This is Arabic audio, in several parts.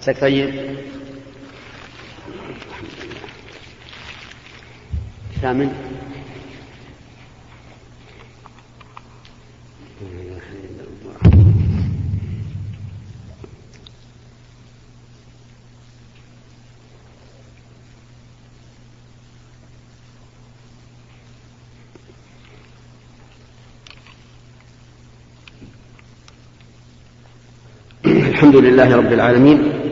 سك طيب ثامن. الحمد لله رب العالمين.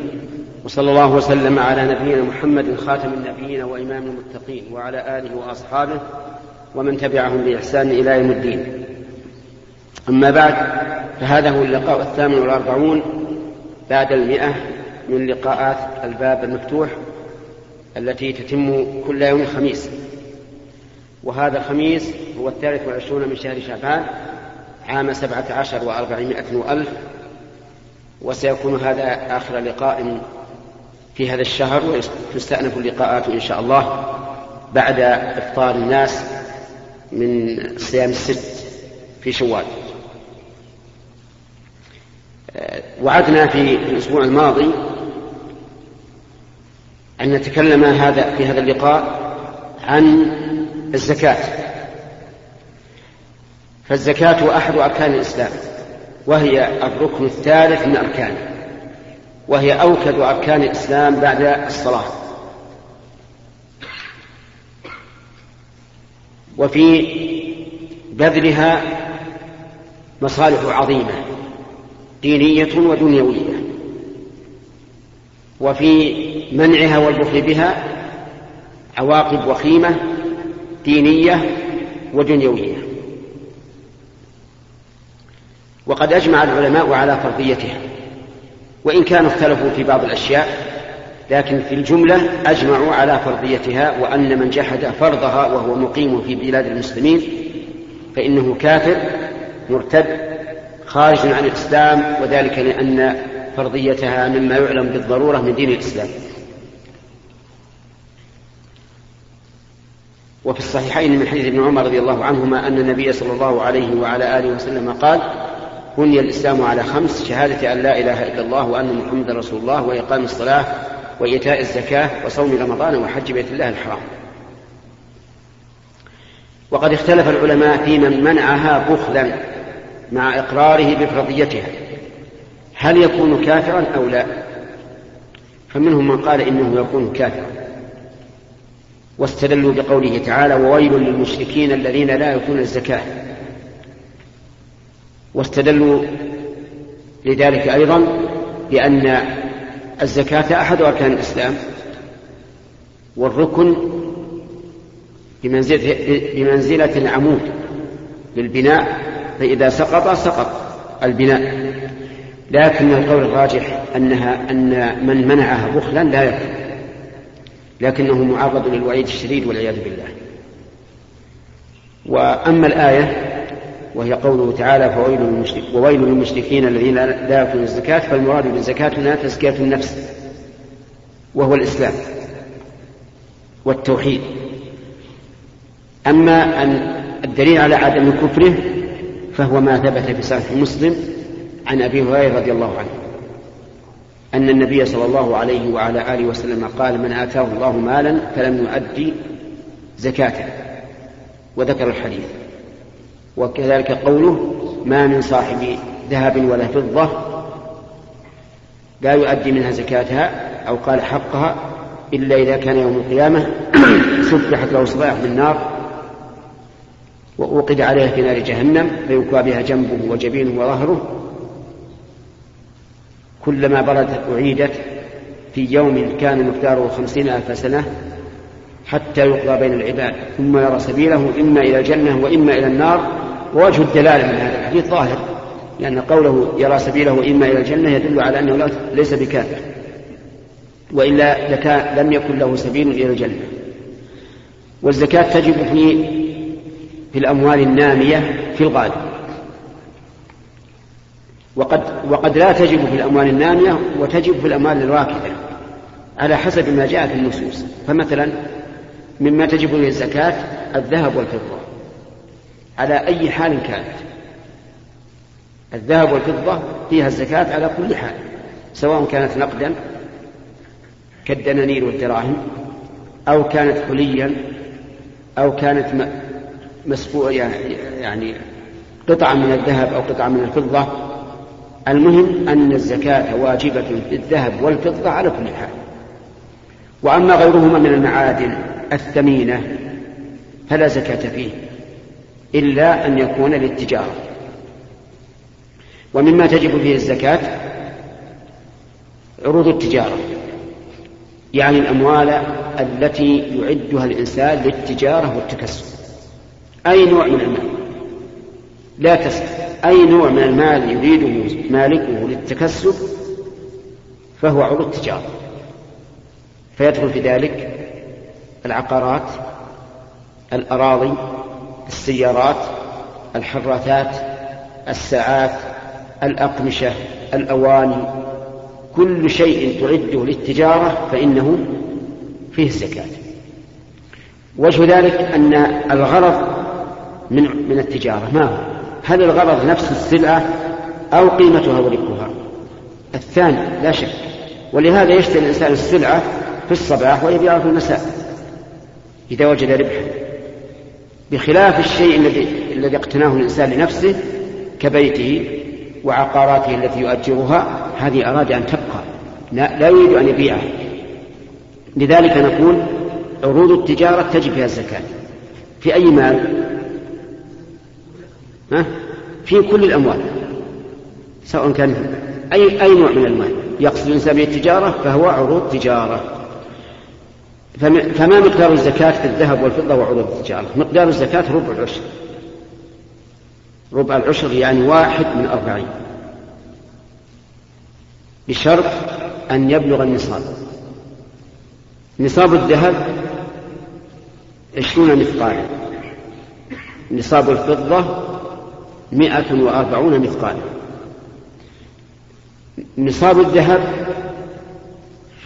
وصلى الله وسلم على نبينا محمد خاتم النبيين وإمام المتقين وعلى آله وأصحابه ومن تبعهم بإحسان إلى يوم الدين. أما بعد فهذا هو اللقاء الثامن والأربعون بعد المئة من لقاءات الباب المفتوح التي تتم كل يوم خميس. وهذا الخميس هو الثالث والعشرون من شهر شعبان عام سبعة عشر وأربعمائة وألف وسيكون هذا آخر لقاء في هذا الشهر وتستأنف اللقاءات إن شاء الله بعد إفطار الناس من صيام الست في شوال. وعدنا في الأسبوع الماضي أن نتكلم هذا في هذا اللقاء عن الزكاة. فالزكاة أحد أركان الإسلام وهي الركن الثالث من أركانه وهي أوكد أركان الإسلام بعد الصلاة. وفي بذلها مصالح عظيمة دينية ودنيوية. وفي منعها والبخل بها عواقب وخيمة دينية ودنيوية. وقد أجمع العلماء على فرضيتها. وإن كانوا اختلفوا في بعض الأشياء لكن في الجملة أجمعوا على فرضيتها وأن من جحد فرضها وهو مقيم في بلاد المسلمين فإنه كافر مرتد خارج عن الإسلام وذلك لأن فرضيتها مما يعلم بالضرورة من دين الإسلام. وفي الصحيحين من حديث ابن عمر رضي الله عنهما أن النبي صلى الله عليه وعلى آله وسلم قال بني الإسلام على خمس شهادة أن لا إله إلا الله وأن محمدا رسول الله وإقام الصلاة وإيتاء الزكاة وصوم رمضان وحج بيت الله الحرام. وقد اختلف العلماء في من منعها بخلا مع إقراره بفرضيتها. هل يكون كافرا أو لا؟ فمنهم من قال إنه يكون كافرا. واستدلوا بقوله تعالى وويل للمشركين الذين لا يؤتون الزكاة. واستدلوا لذلك أيضا بأن الزكاة أحد أركان الإسلام والركن بمنزلة, بمنزلة العمود للبناء فإذا سقط سقط البناء. لكن القول الراجح أنها أن من منعها بخلا لا يكفر لكنه معرض للوعيد الشديد والعياذ بالله. وأما الآية وهي قوله تعالى فويل للمشرك وويل للمشركين الذين لا يأكلون الزكاة فالمراد بالزكاة هنا تزكية النفس وهو الإسلام والتوحيد. أما أن الدليل على عدم كفره فهو ما ثبت في صحيح مسلم عن أبي هريرة رضي الله عنه أن النبي صلى الله عليه وعلى آله وسلم قال من آتاه الله مالا فلم يؤدي زكاته. وذكر الحديث. وكذلك قوله ما من صاحب ذهب ولا فضة. لا يؤدي منها زكاتها أو قال حقها إلا إذا كان يوم القيامة سفحت له صباح من نار وأوقد عليها في نار جهنم فيكوى بها جنبه وجبينه وظهره. كلما بردت أعيدت في يوم كان مقداره خمسين ألف سنة حتى يقضى بين العباد. ثم يرى سبيله إما إلى الجنة وإما إلى النار ووجه الدلالة من هذا الحديث ظاهر لأن قوله يرى سبيله إما إلى الجنة يدل على أنه ليس بكافر وإلا لكان لم يكن له سبيل إلى الجنة. والزكاة تجب في في الأموال النامية في الغالب. وقد وقد لا تجب في الأموال النامية وتجب في الأموال الراكدة على حسب ما جاء في النصوص. فمثلا مما تجب فيه الزكاة الذهب والفضة. على أي حال كانت. الذهب والفضة فيها الزكاة على كل حال سواء كانت نقدا كالدنانير والدراهم أو كانت حليا أو كانت مسفوء يعني قطعة من الذهب أو قطعة من الفضة. المهم أن الزكاة واجبة في الذهب والفضة على كل حال. وأما غيرهما من المعادن الثمينة فلا زكاة فيه. إلا أن يكون للتجارة. ومما تجب فيه الزكاة عروض التجارة يعني الأموال التي يعدها الإنسان للتجارة والتكسب. أي نوع من المال؟ لا تسأل. أي نوع من المال يريده مالكه للتكسب فهو عروض تجارة فيدخل في ذلك العقارات الأراضي السيارات الحراثات الساعات الأقمشة الأواني كل شيء تعده للتجارة فإنه فيه الزكاة وجه ذلك أن الغرض من من التجارة ما هو؟ هل الغرض نفس السلعة أو قيمتها وربحها؟ الثاني لا شك ولهذا يشتري الإنسان السلعة في الصباح ويبيعها في المساء إذا وجد ربحا بخلاف الشيء الذي الذي اقتناه الإنسان لنفسه كبيته وعقاراته التي يؤجرها هذه أراد أن تبقى. لا, لا يريد أن يبيعها. لذلك نقول عروض التجارة تجب فيها الزكاة. في أي مال؟ ها؟ في كل الأموال. سواء كان أي أي نوع من المال؟ يقصد الإنسان بالتجارة فهو عروض تجارة. فما مقدار الزكاة في الذهب والفضة وعروض التجارة. مقدار الزكاة ربع العشر. ربع العشر يعني واحد من أربعين. بشرط أن يبلغ النصاب. نصاب الذهب عشرون مثقالا. نصاب الفضة مائة وأربعون مثقالا. نصاب الذهب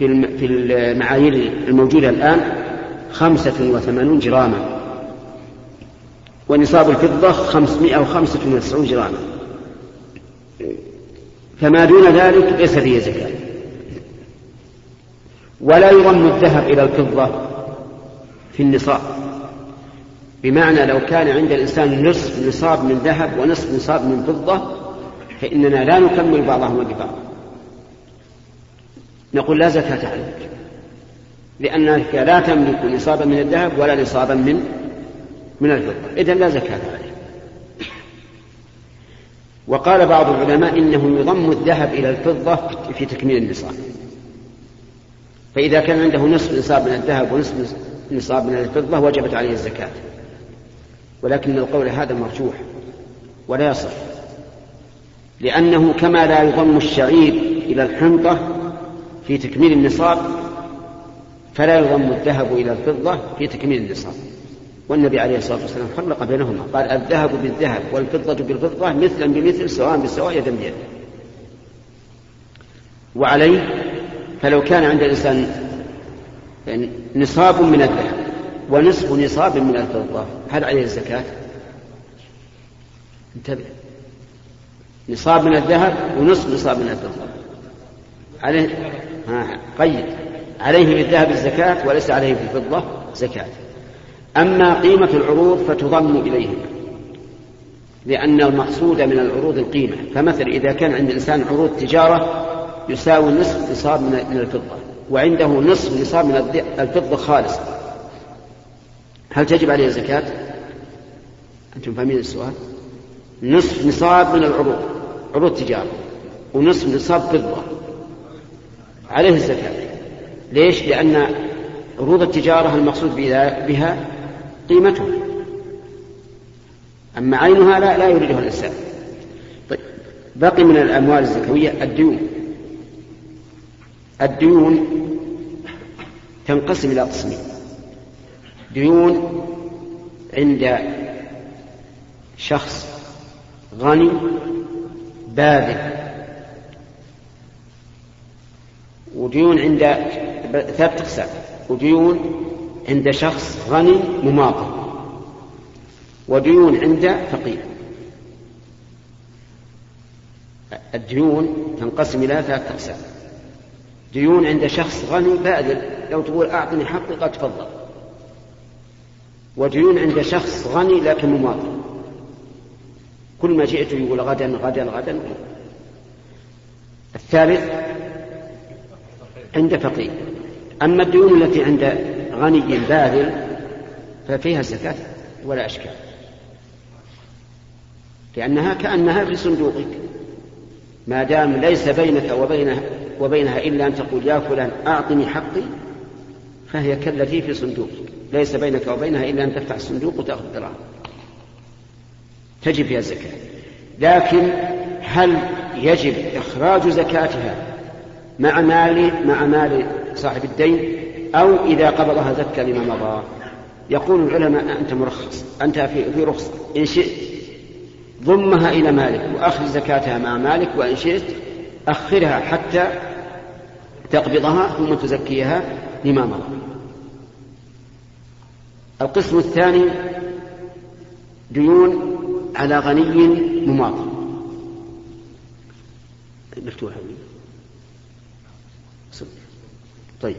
في في المعايير الموجودة الآن خمسة وثمانون جراما. ونصاب الفضة خمسمائة وخمسة وتسعون جراما. فما دون ذلك ليس فيه زكاة. ولا يضم الذهب إلى الفضة في النصاب. بمعنى لو كان عند الإنسان نصف نصاب من ذهب ونصف نصاب من فضة فإننا لا نكمل بعضهما ببعض. نقول لا زكاة عليك. لأنك لا تملك نصابا من الذهب ولا نصابا من من الفضة. إذا لا زكاة عليك. وقال بعض العلماء إنه يضم الذهب إلى الفضة في تكميل النصاب. فإذا كان عنده نصف نصاب من الذهب ونصف نصاب من الفضة وجبت عليه الزكاة. ولكن القول هذا مرجوح ولا يصح. لأنه كما لا يضم الشعير إلى الحنطة في تكميل النصاب فلا يضم الذهب إلى الفضة في تكميل النصاب. والنبي عليه الصلاة والسلام فرق بينهما. قال الذهب بالذهب والفضة بالفضة مثلا بمثل سواء بسواء يدا بيد. وعليه فلو كان عند الإنسان نصاب من الذهب ونصف نصاب من الفضة هل عليه الزكاة؟ انتبه. نصاب من الذهب ونصف نصاب من الفضة. عليه ها قيد. عليه بالذهب الزكاة وليس عليه بالفضة زكاة. أما قيمة العروض فتضم إليهم لأن المقصود من العروض القيمة. فمثل إذا كان عند الإنسان عروض تجارة يساوي نصف نصاب من الفضة وعنده نصف نصاب من الفضة خالص. هل تجب عليه الزكاة؟ أنتم فاهمين السؤال؟ نصف نصاب من العروض عروض تجارة ونصف نصاب فضة. عليه الزكاة. ليش؟ لأن عروض التجارة المقصود بها قيمتها أما عينها لا, لا يريدها الإنسان. طيب بقي من الأموال الزكوية الديون. الديون تنقسم إلى قسمين. ديون عند شخص غني باذل. وديون عند ثلاث أقسام. وديون عند شخص غني مماطل. وديون عند فقير. الديون تنقسم إلى ثلاثة أقسام. ديون عند شخص غني باذل لو تقول أعطني حقي قد تفضل. وديون عند شخص غني لكن مماطل. كل ما جئت يقول غدا غدا غدا. الثالث عند فقير أما الديون التي عند غني باذل ففيها الزكاة ولا أشكال. لأنها كأنها في صندوقك. ما دام ليس بينك وبينها وبينها إلا أن تقول يا فلان أعطني حقي فهي كالتي في صندوقك. ليس بينك وبينها إلا أن تفتح الصندوق وتأخذ دراهم. تجب فيها الزكاة. لكن هل يجب إخراج زكاتها مع مال مع مال صاحب الدين أو إذا قبضها زكى لما مضى. يقول العلماء أنت مرخص أنت في في رخصة. إن شئت ضمها إلى مالك وأخذ زكاتها مع مالك وإن شئت أخرها حتى تقبضها ثم تزكيها لما مضى. القسم الثاني ديون على غني مماطل مفتوحة طيب.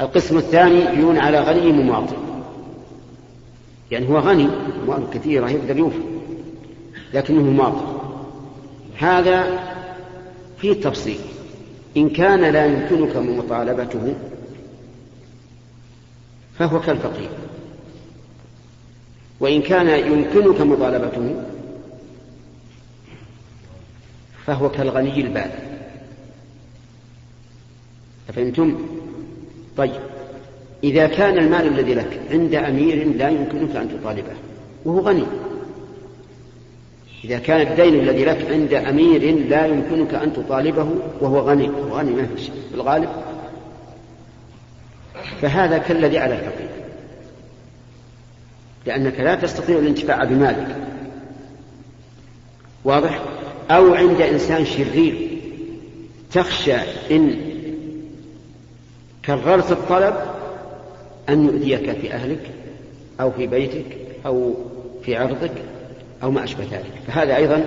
القسم الثاني ديون على غني مماطل. يعني هو غني أموال كثيرة يقدر يوفي لكنه مماطل. هذا فيه تفصيل. إن كان لا يمكنك مطالبته فهو كالفقير. وإن كان يمكنك مطالبته فهو كالغني البالغ. أفهمتم؟ طيب. إذا كان المال الذي لك عند أمير لا يمكنك أن تطالبه وهو غني. إذا كان الدين الذي لك عند أمير لا يمكنك أن تطالبه وهو غني. غني ما في شيء. في الغالب. فهذا كالذي على الفقير. لأنك لا تستطيع الانتفاع بمالك. واضح؟ أو عند إنسان شرير تخشى إن كررت الطلب أن يؤذيك في أهلك أو في بيتك أو في عرضك أو ما أشبه ذلك. فهذا أيضا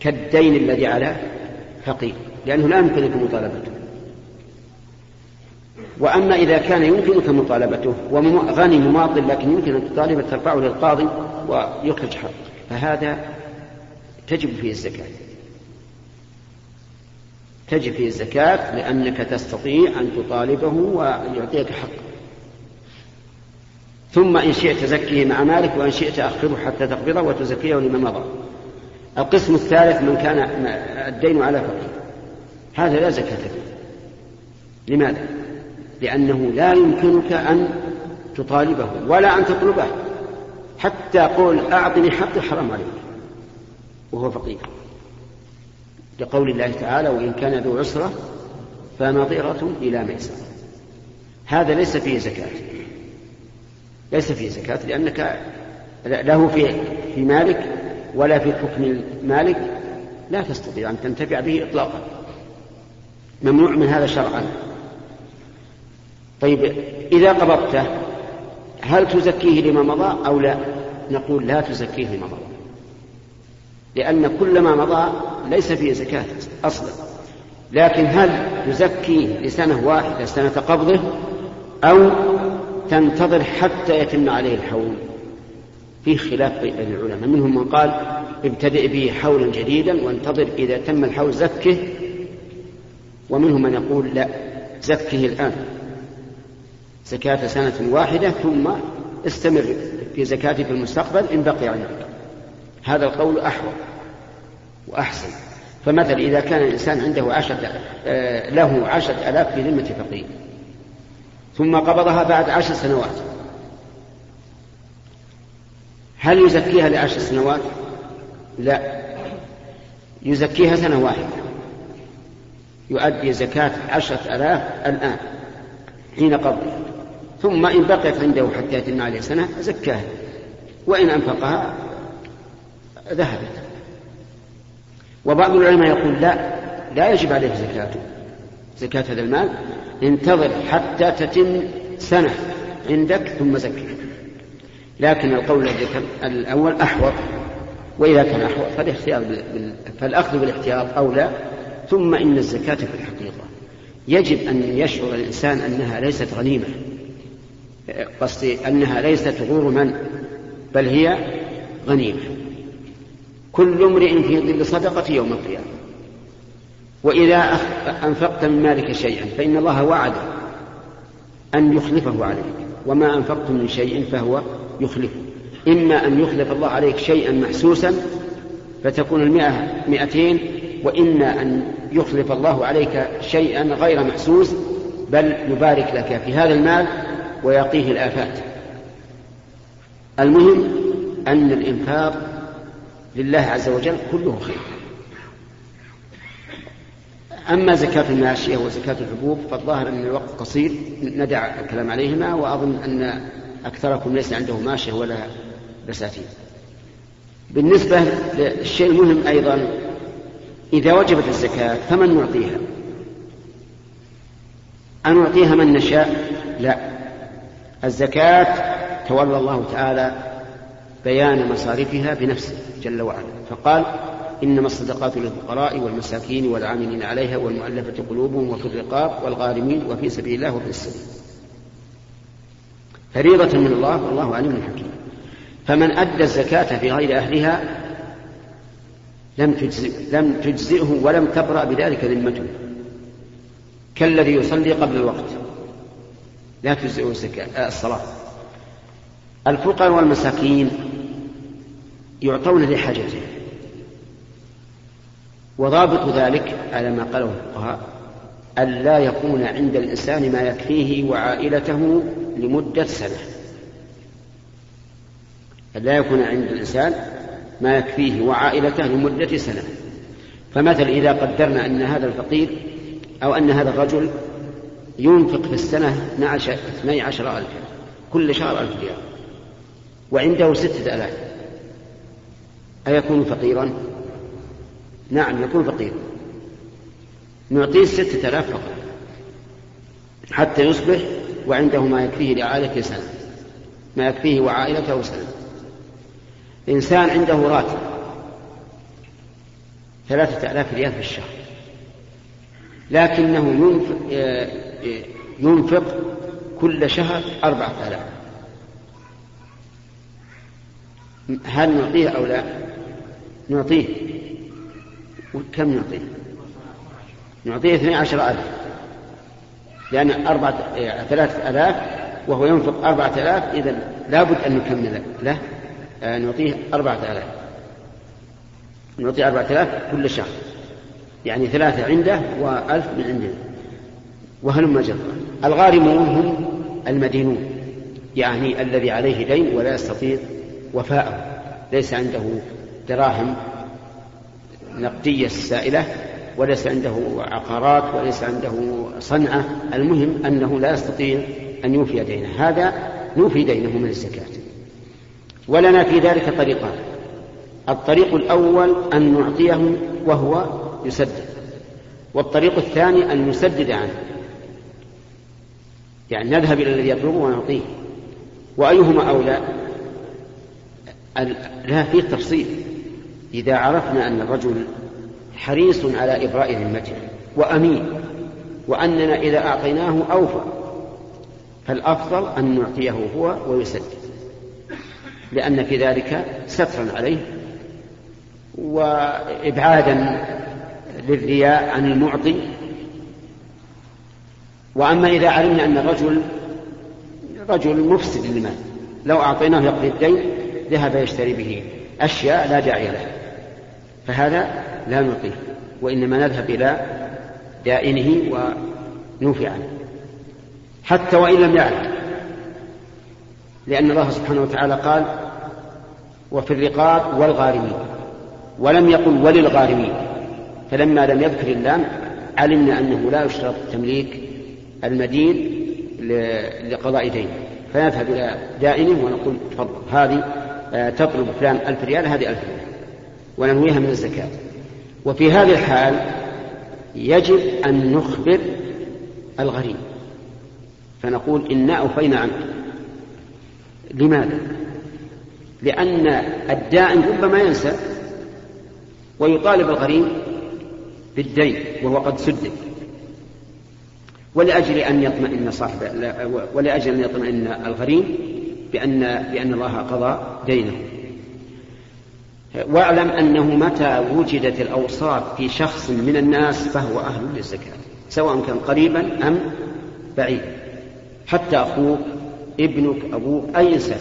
كالدين الذي على فقير لأنه لا يمكنك مطالبته. وأما إذا كان يمكنك مطالبته وغني مماطل لكن يمكن أن تطالبه ترفعه للقاضي ويخرج حق فهذا تجب فيه الزكاة. تجب فيه الزكاة لأنك تستطيع أن تطالبه ويعطيك حقه. ثم إن شئت زكيه مع مالك وإن شئت أخره حتى تقبضه وتزكيه لما مضى. القسم الثالث من كان الدين على فقير هذا لا زكاة فيه. لماذا؟ لأنه لا يمكنك أن تطالبه ولا أن تطلبه. حتى قول أعطني حقي حرام عليك. وهو فقير لقول الله تعالى وإن كان ذو عسرة فنظيرة إلى ميسرة هذا ليس فيه زكاة. ليس فيه زكاة لأنك له في في مالك ولا في حكم مالك لا تستطيع أن تنتفع به إطلاقا. ممنوع من هذا شرعا. طيب إذا قبضته هل تزكيه لما مضى أو لا؟ نقول لا تزكيه لما مضى. لأن كل ما مضى ليس فيه زكاة أصلا. لكن هل تزكيه لسنة واحدة سنة قبضه أو تنتظر حتى يتم عليه الحول؟ فيه خلاف بين العلماء. منهم من قال ابتدئ به حولا جديدا وانتظر إذا تم الحول زكه. ومنهم من يقول لا زكه الآن. زكاة سنة واحدة ثم استمر في زكاته في المستقبل إن بقي عندك هذا القول أحوط وأحسن. فمثلا إذا كان الإنسان عنده عشرة آه، له عشرة آلاف في ذمة فقير ثم قبضها بعد عشر سنوات هل يزكيها لعشر سنوات؟ لا. يزكيها سنة واحدة. يؤدي زكاة عشرة آلاف الآن حين قبضها. ثم إن بقيت عنده حتى يتم عليه سنة زكاها. وإن أنفقها ذهبت. وبعض العلماء يقول لا لا يجب عليه زكاته زكاة هذا المال. انتظر حتى تتم سنة عندك ثم زكي. لكن القول الأول أحوط وإذا كان أحوط فالاختيار فالأخذ بالاحتياط أولى ثم إن الزكاة في الحقيقة. يجب أن يشعر الإنسان أنها ليست غنيمة. قصدي أنها ليست غرما بل هي غنيمة. كل امرئ في ظل صدقة يوم القيامة. وإذا أنفقت من مالك شيئا فإن الله وعد أن يخلفه عليك. وما أنفقتم من شيء فهو يخلفه. إما أن يخلف الله عليك شيئا محسوسا فتكون المئة مئتين وإما أن يخلف الله عليك شيئا غير محسوس بل يبارك لك في هذا المال ويقيه الآفات. المهم أن الإنفاق لله عز وجل كله خير. أما زكاة الماشية وزكاة الحبوب فالظاهر أن الوقت قصير ندع الكلام عليهما وأظن أن أكثركم ليس عنده ماشية ولا بساتين. بالنسبة للشيء المهم أيضا إذا وجبت الزكاة فمن نعطيها؟ أن نعطيها من نشاء؟ لا. الزكاة تولى الله تعالى بيان مصارفها بنفسه جل وعلا. فقال إنما الصدقات للفقراء والمساكين والعاملين عليها والمؤلفة قلوبهم وفي الرقاب والغارمين وفي سبيل الله وفي السبيل. فريضة من الله والله عليم حكيم. فمن أدى الزكاة في غير أهلها لم تجزئ لم تجزئه ولم تبرأ بذلك ذمته. كالذي يصلي قبل الوقت. لا تجزئه الزكاة الصلاة. الفقراء والمساكين يعطون لحاجته وضابط ذلك على ما قاله الفقهاء ألا يكون عند الإنسان ما يكفيه وعائلته لمدة سنة. ألا يكون عند الإنسان ما يكفيه وعائلته لمدة سنة. فمثل إذا قدرنا أن هذا الفقير أو أن هذا الرجل ينفق في السنة 12 ألف كل شهر ألف ريال وعنده ستة ألاف. أيكون فقيرا؟ نعم يكون فقيرا. نعطيه ستة ألاف فقط. حتى يصبح وعنده ما يكفيه لعائلته سنة. ما يكفيه وعائلته سنة. إنسان عنده راتب ثلاثة آلاف ريال في الشهر. لكنه ينفق, ينفق كل شهر أربعة آلاف. هل نعطيه أو لا؟ نعطيه. كم نعطيه؟ نعطيه اثني عشر ألف. لأن أربعة ثلاثة آلاف وهو ينفق أربعة آلاف إذا لابد أن نكمل. له آه، نعطيه أربعة آلاف. نعطيه أربعة آلاف كل شهر. يعني ثلاثة عنده وألف من عندنا وهلم جرا الغارمون هم المدينون يعني الذي عليه دين ولا يستطيع وفاءه ليس عنده دراهم نقدية سائلة وليس عنده عقارات وليس عنده صنعة. المهم أنه لا يستطيع أن يوفي دينه. هذا نوفي دينه من الزكاة. ولنا في ذلك طريقان. الطريق الأول أن نعطيه وهو يسدد. والطريق الثاني أن نسدد عنه. يعني نذهب إلى الذي يطلبه ونعطيه. وأيهما أولى؟ لها فيه تفصيل. إذا عرفنا أن الرجل حريص على إبراء ذمته وأمين وأننا إذا أعطيناه أوفى فالأفضل أن نعطيه هو ويسدد لأن في ذلك سترا عليه وإبعادا للرياء عن المعطي. وأما إذا علمنا أن الرجل رجل مفسد للمال لو أعطيناه يقضي الدين ذهب يشتري به أشياء لا داعي لها. فهذا لا نعطيه وإنما نذهب إلى دائنه ونوفي عنه. حتى وإن لم يعلم. لأن الله سبحانه وتعالى قال وفي الرقاب والغارمين ولم يقل وللغارمين. فلما لم يذكر اللام علمنا أنه لا يشترط تمليك المدين لقضاء دينه فنذهب إلى دائنه ونقول تفضل هذه تطلب فلان ألف ريال هذه ألف ريال وننويها من الزكاة وفي هذه الحال يجب أن نخبر الغريب فنقول إنا أوفينا عنك لماذا؟ لأن الدائن ربما ينسى ويطالب الغريم بالدين وهو قد سدد ولأجل أن يطمئن صاحب ولأجل أن يطمئن الغريم بأن بأن الله قضى دينه. واعلم أنه متى وجدت الأوصاف في شخص من الناس فهو أهل للزكاة سواء كان قريبا أم بعيدا. حتى أخوك ابنك أبوك أي إنسان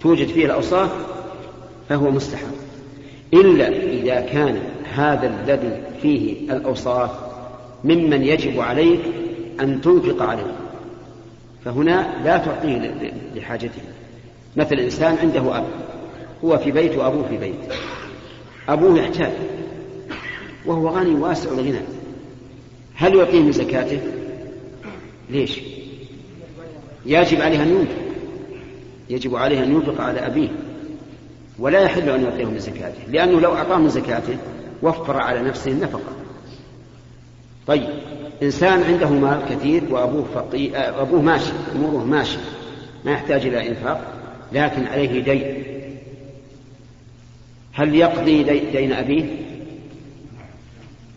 توجد فيه الأوصاف فهو مستحب إلا إذا كان هذا الذي فيه الأوصاف ممن يجب عليك أن تنفق عليه. فهنا لا تعطيه لحاجته. مثل إنسان عنده أب هو في بيت وأبوه في بيت. أبوه يحتاج وهو غني واسع الغنى هل يعطيه من زكاته؟ ليش؟ يجب عليه أن ينفق. يجب عليه أن ينفق على أبيه. ولا يحل أن يعطيه من زكاته لأنه لو أعطاه من زكاته وفر على نفسه النفقة طيب. إنسان عنده مال كثير وأبوه فقير أبوه ماشي أموره ماشي ما يحتاج إلى إنفاق لكن عليه دين. هل يقضي دين أبيه؟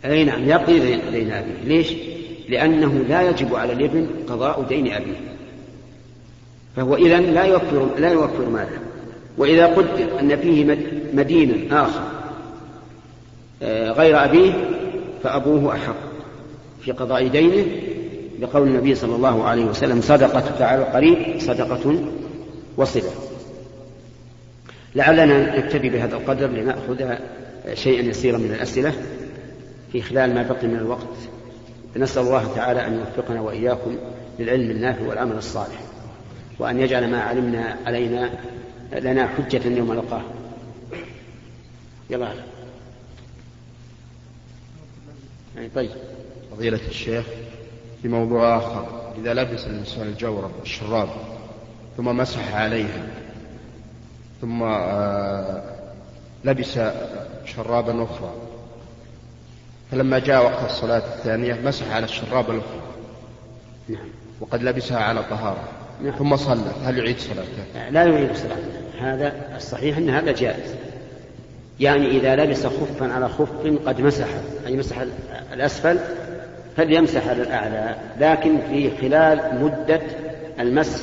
أي نعم يقضي دين أبيه؟ ليش؟ لأنه لا يجب على الابن قضاء دين أبيه. فهو إذا لا يوفر لا يوفر ماله. وإذا قدر أن فيه مدينا آخر آه، غير أبيه فأبوه أحق. في قضاء دينه لقول النبي صلى الله عليه وسلم صدقة تعالى القريب صدقة وصلة. لعلنا نكتفي بهذا القدر لنأخذ شيئا يسيرا من الأسئلة في خلال ما بقي من الوقت. نسأل الله تعالى أن يوفقنا وإياكم للعلم النافع والعمل الصالح وأن يجعل ما علمنا علينا لنا حجة يوم نلقاه. يلا. يعني طيب. فضيلة الشيخ في موضوع آخر إذا لبس الإنسان الجورب الشراب ثم مسح عليها ثم آه، لبس شرابا أخرى فلما جاء وقت الصلاة الثانية مسح على الشراب الأخرى. نعم. وقد لبسها على طهارة. نعم. ثم صلى. هل يعيد صلاته؟ لا يعيد صلاته. هذا الصحيح أن هذا جائز. يعني إذا لبس خفا على خف قد مسح أي مسح الأسفل فليمسح على الأعلى لكن في خلال مدة المسح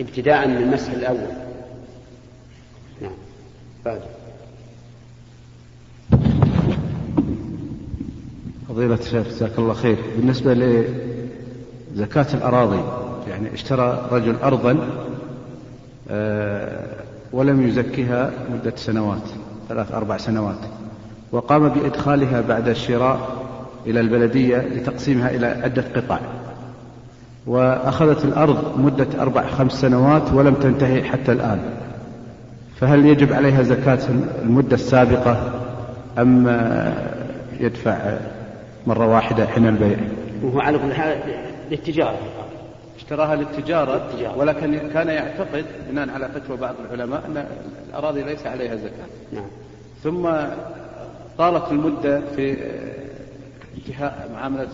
ابتداء من المسح الأول. نعم. بعد. فضيلة الشيخ جزاك الله خير. بالنسبة لزكاة الأراضي يعني اشترى رجل أرضا آه، ولم يزكها مدة سنوات ثلاث أربع سنوات وقام بإدخالها بعد الشراء إلى البلدية لتقسيمها إلى عدة قطع وأخذت الأرض مدة أربع خمس سنوات ولم تنتهي حتى الآن. فهل يجب عليها زكاة المدة السابقة أم يدفع مرة واحدة حين البيع؟ وهو على كل حال للتجارة. اشتراها للتجارة. ولكن كان يعتقد بناء على فتوى بعض العلماء أن الأراضي ليس عليها زكاة. نعم. ثم طالت المدة في معاملة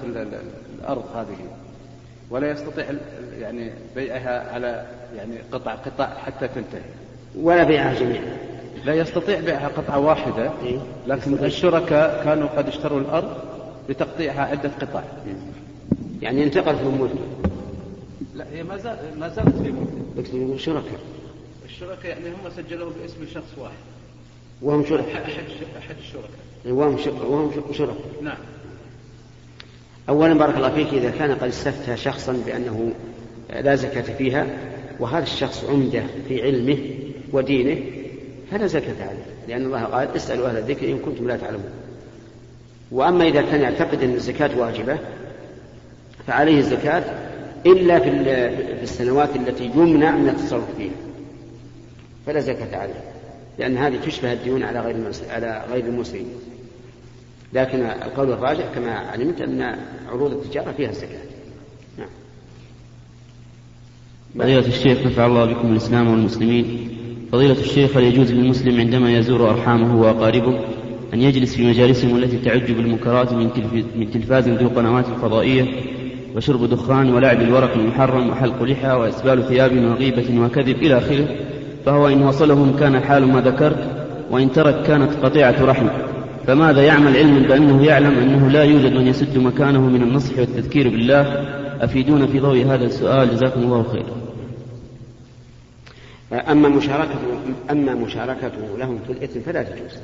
الأرض هذه. ولا يستطيع يعني بيعها على يعني قطع قطع حتى تنتهي. ولا بيعها جميعا. لا يستطيع بيعها قطعة واحدة إيه؟ لكن الشركاء كانوا قد اشتروا الأرض لتقطيعها عدة قطع. يعني انتقل في الملك لا هي ما زالت ما زالت في ملك لكن شركاء. الشركاء يعني هم سجلوا باسم شخص واحد. وهم شركاء. أحد أحد الشركاء. وهم وهم شركاء. نعم. أولا بارك الله فيك إذا كان قد استفتى شخصا بأنه لا زكاة فيها وهذا الشخص عمدة في علمه ودينه فلا زكاة عليه لأن الله قال اسألوا أهل الذكر إن كنتم لا تعلمون. وأما إذا كان يعتقد أن الزكاة واجبة فعليه الزكاة إلا في السنوات التي يمنع من التصرف فيها. فلا زكاة عليه لأن هذه تشبه الديون على غير على غير المسلمين. لكن القول الراجح كما علمت أن عروض التجارة فيها الزكاة نعم. فضيلة الشيخ نفع الله بكم الإسلام والمسلمين. فضيلة الشيخ هل يجوز للمسلم عندما يزور أرحامه وأقاربه أن يجلس في مجالسهم التي تعج بالمنكرات من تلفاز ذو قنوات فضائية وشرب دخان ولعب الورق المحرم وحلق لحى وإسبال ثياب وغيبة وكذب إلى آخره؟ فهو إن وصلهم كان حال ما ذكرت وإن ترك كانت قطيعة رحم فماذا يعمل علما بأنه يعلم أنه لا يوجد من يسد مكانه من النصح والتذكير بالله؟ أفيدونا في ضوء هذا السؤال. جزاكم الله خيرا أما مشاركته أما مشاركته لهم في الإثم فلا تجوز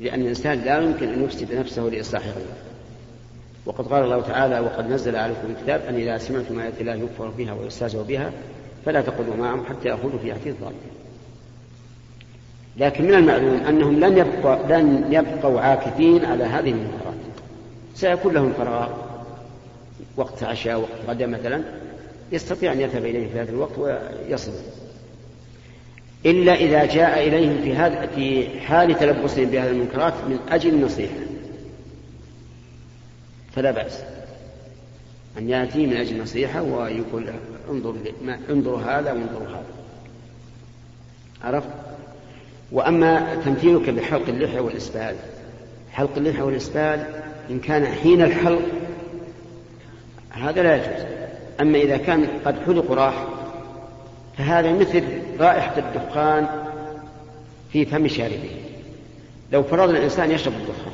لأن الإنسان لا يمكن أن يفسد نفسه لإصلاح غيره وقد قال الله تعالى وقد نزل عليكم الكتاب أن إذا سمعتم آيات الله يكفر بها ويستهزأ بها فلا تقعدوا معهم حتى يأخذوا في حديث ظالم لكن من المعلوم أنهم لن يبقى لن يبقوا عاكفين على هذه المنكرات. سيكون لهم فراغ وقت عشاء وقت غدا مثلا يستطيع أن يذهب إليه في هذا الوقت ويصل إلا إذا جاء إليهم في هذا في حال تلبسهم بهذه المنكرات من أجل النصيحة فلا بأس أن يأتي من أجل نصيحة ويقول انظر انظروا هذا وانظروا هذا. عرفت؟ وأما تمثيلك بحلق اللحية والإسبال حلق اللحية والإسبال إن كان حين الحلق هذا لا يجوز أما إذا كان قد حلق راح فهذا مثل رائحة الدخان في فم شاربه لو فرضنا الإنسان يشرب الدخان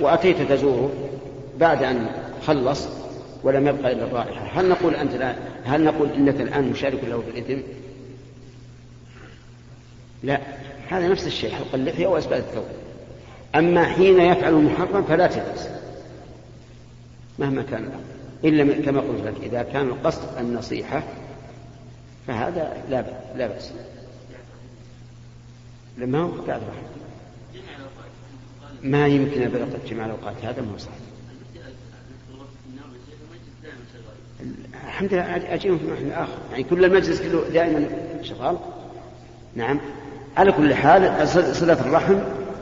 وأتيت تزوره بعد أن خلص ولم يبقى إلا الرائحة هل نقول أنت الآن هل نقول إنك الآن مشارك له في الإثم؟ لا هذا نفس الشيء حلق اللحية وإسبال الثوب أما حين يفعل المحرم فلا تجلس مهما كان الأمر. إلا كما قلت لك إذا كان القصد النصيحة فهذا لا بأس لا بأس. لما هو الرحم؟ ما يمكن أبدا جمع الأوقات هذا ما هو صحيح. الحمد لله أجيهم في محل آخر. يعني كل المجلس كله دائما شغال؟ نعم. على كل حال صلة الرحم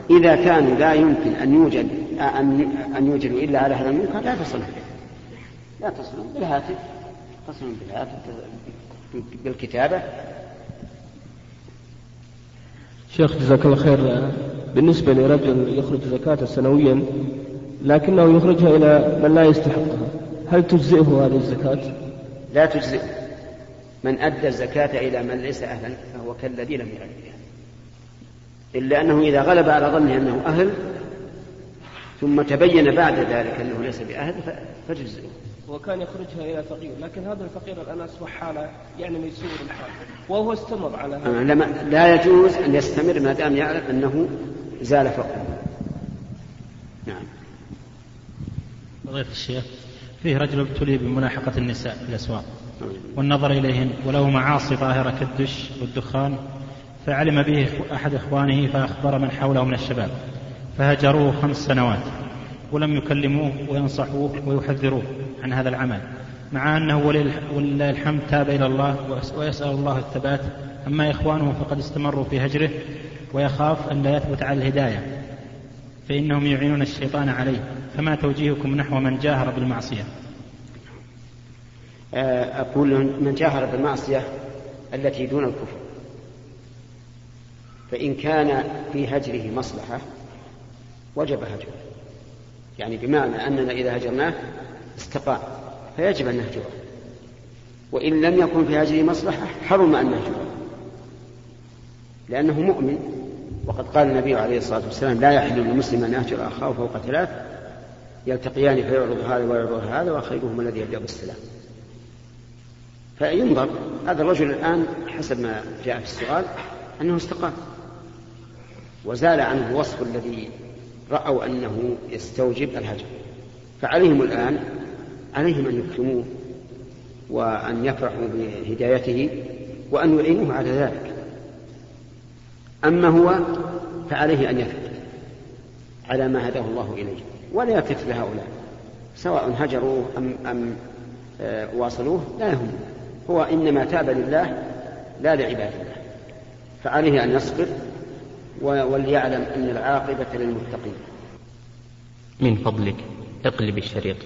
إذا كان لا يمكن أن يوجد أن أن يوجد إلا على هذا المنكر لا تصل لا تصل بالهاتف. تصل بالهاتف بالكتابة. شيخ جزاك الله خير. بالنسبة لرجل يخرج زكاة سنويا لكنه يخرجها إلى من لا يستحقها هل تجزئه هذه الزكاة؟ لا تجزئ. من أدى الزكاة إلى من ليس أهلا فهو كالذي لم بها. إلا أنه إذا غلب على ظنه أنه أهل ثم تبين بعد ذلك أنه ليس بأهل فتجزئه وكان يخرجها إلى فقير لكن هذا الفقير الآن أصبح حالة يعني ميسور الحال وهو استمر على هذا. لما لا يجوز أن يستمر ما دام يعرف أنه زال فقره نعم. فضيلة الشيخ فيه رجل ابتلي بملاحقة النساء في الأسواق والنظر إليهن وله معاصي ظاهرة كالدش والدخان فعلم به أحد إخوانه فأخبر من حوله من الشباب فهجروه خمس سنوات ولم يكلموه وينصحوه ويحذروه عن هذا العمل مع أنه ولله الحمد تاب إلى الله ويسأل الله الثبات أما إخوانه فقد استمروا في هجره ويخاف أن لا يثبت على الهداية فإنهم يعينون الشيطان عليه فما توجيهكم نحو من جاهر بالمعصية؟ آه، أقول من جاهر بالمعصية التي دون الكفر. فإن كان في هجره مصلحة وجب هجره. يعني بمعنى أننا إذا هجرناه استقام فيجب أن نهجره. وإن لم يكن في هجره مصلحة حرم أن نهجره. لأنه مؤمن وقد قال النبي عليه الصلاة والسلام لا يحل للمسلم أن يهجر أخاه فوق ثلاث يلتقيان فيعرض هذا ويعرض هذا وخيرهما الذي يبدأ بالسلام فينظر هذا الرجل الآن حسب ما جاء في السؤال أنه استقام. وزال عنه الوصف الذي رأوا أنه يستوجب الهجر. فعليهم الآن عليهم أن يكرموه وأن يفرحوا بهدايته وأن يعينوه على ذلك. أما هو فعليه أن يثبت على ما هداه الله إليه ولا يلتفت لهؤلاء سواء هجروه أم, أم آه، واصلوه لا يهم. هو إنما تاب لله لا لعباد الله. فعليه أن يصبر وليعلم أن العاقبة للمتقين. من فضلك اقلب الشريط.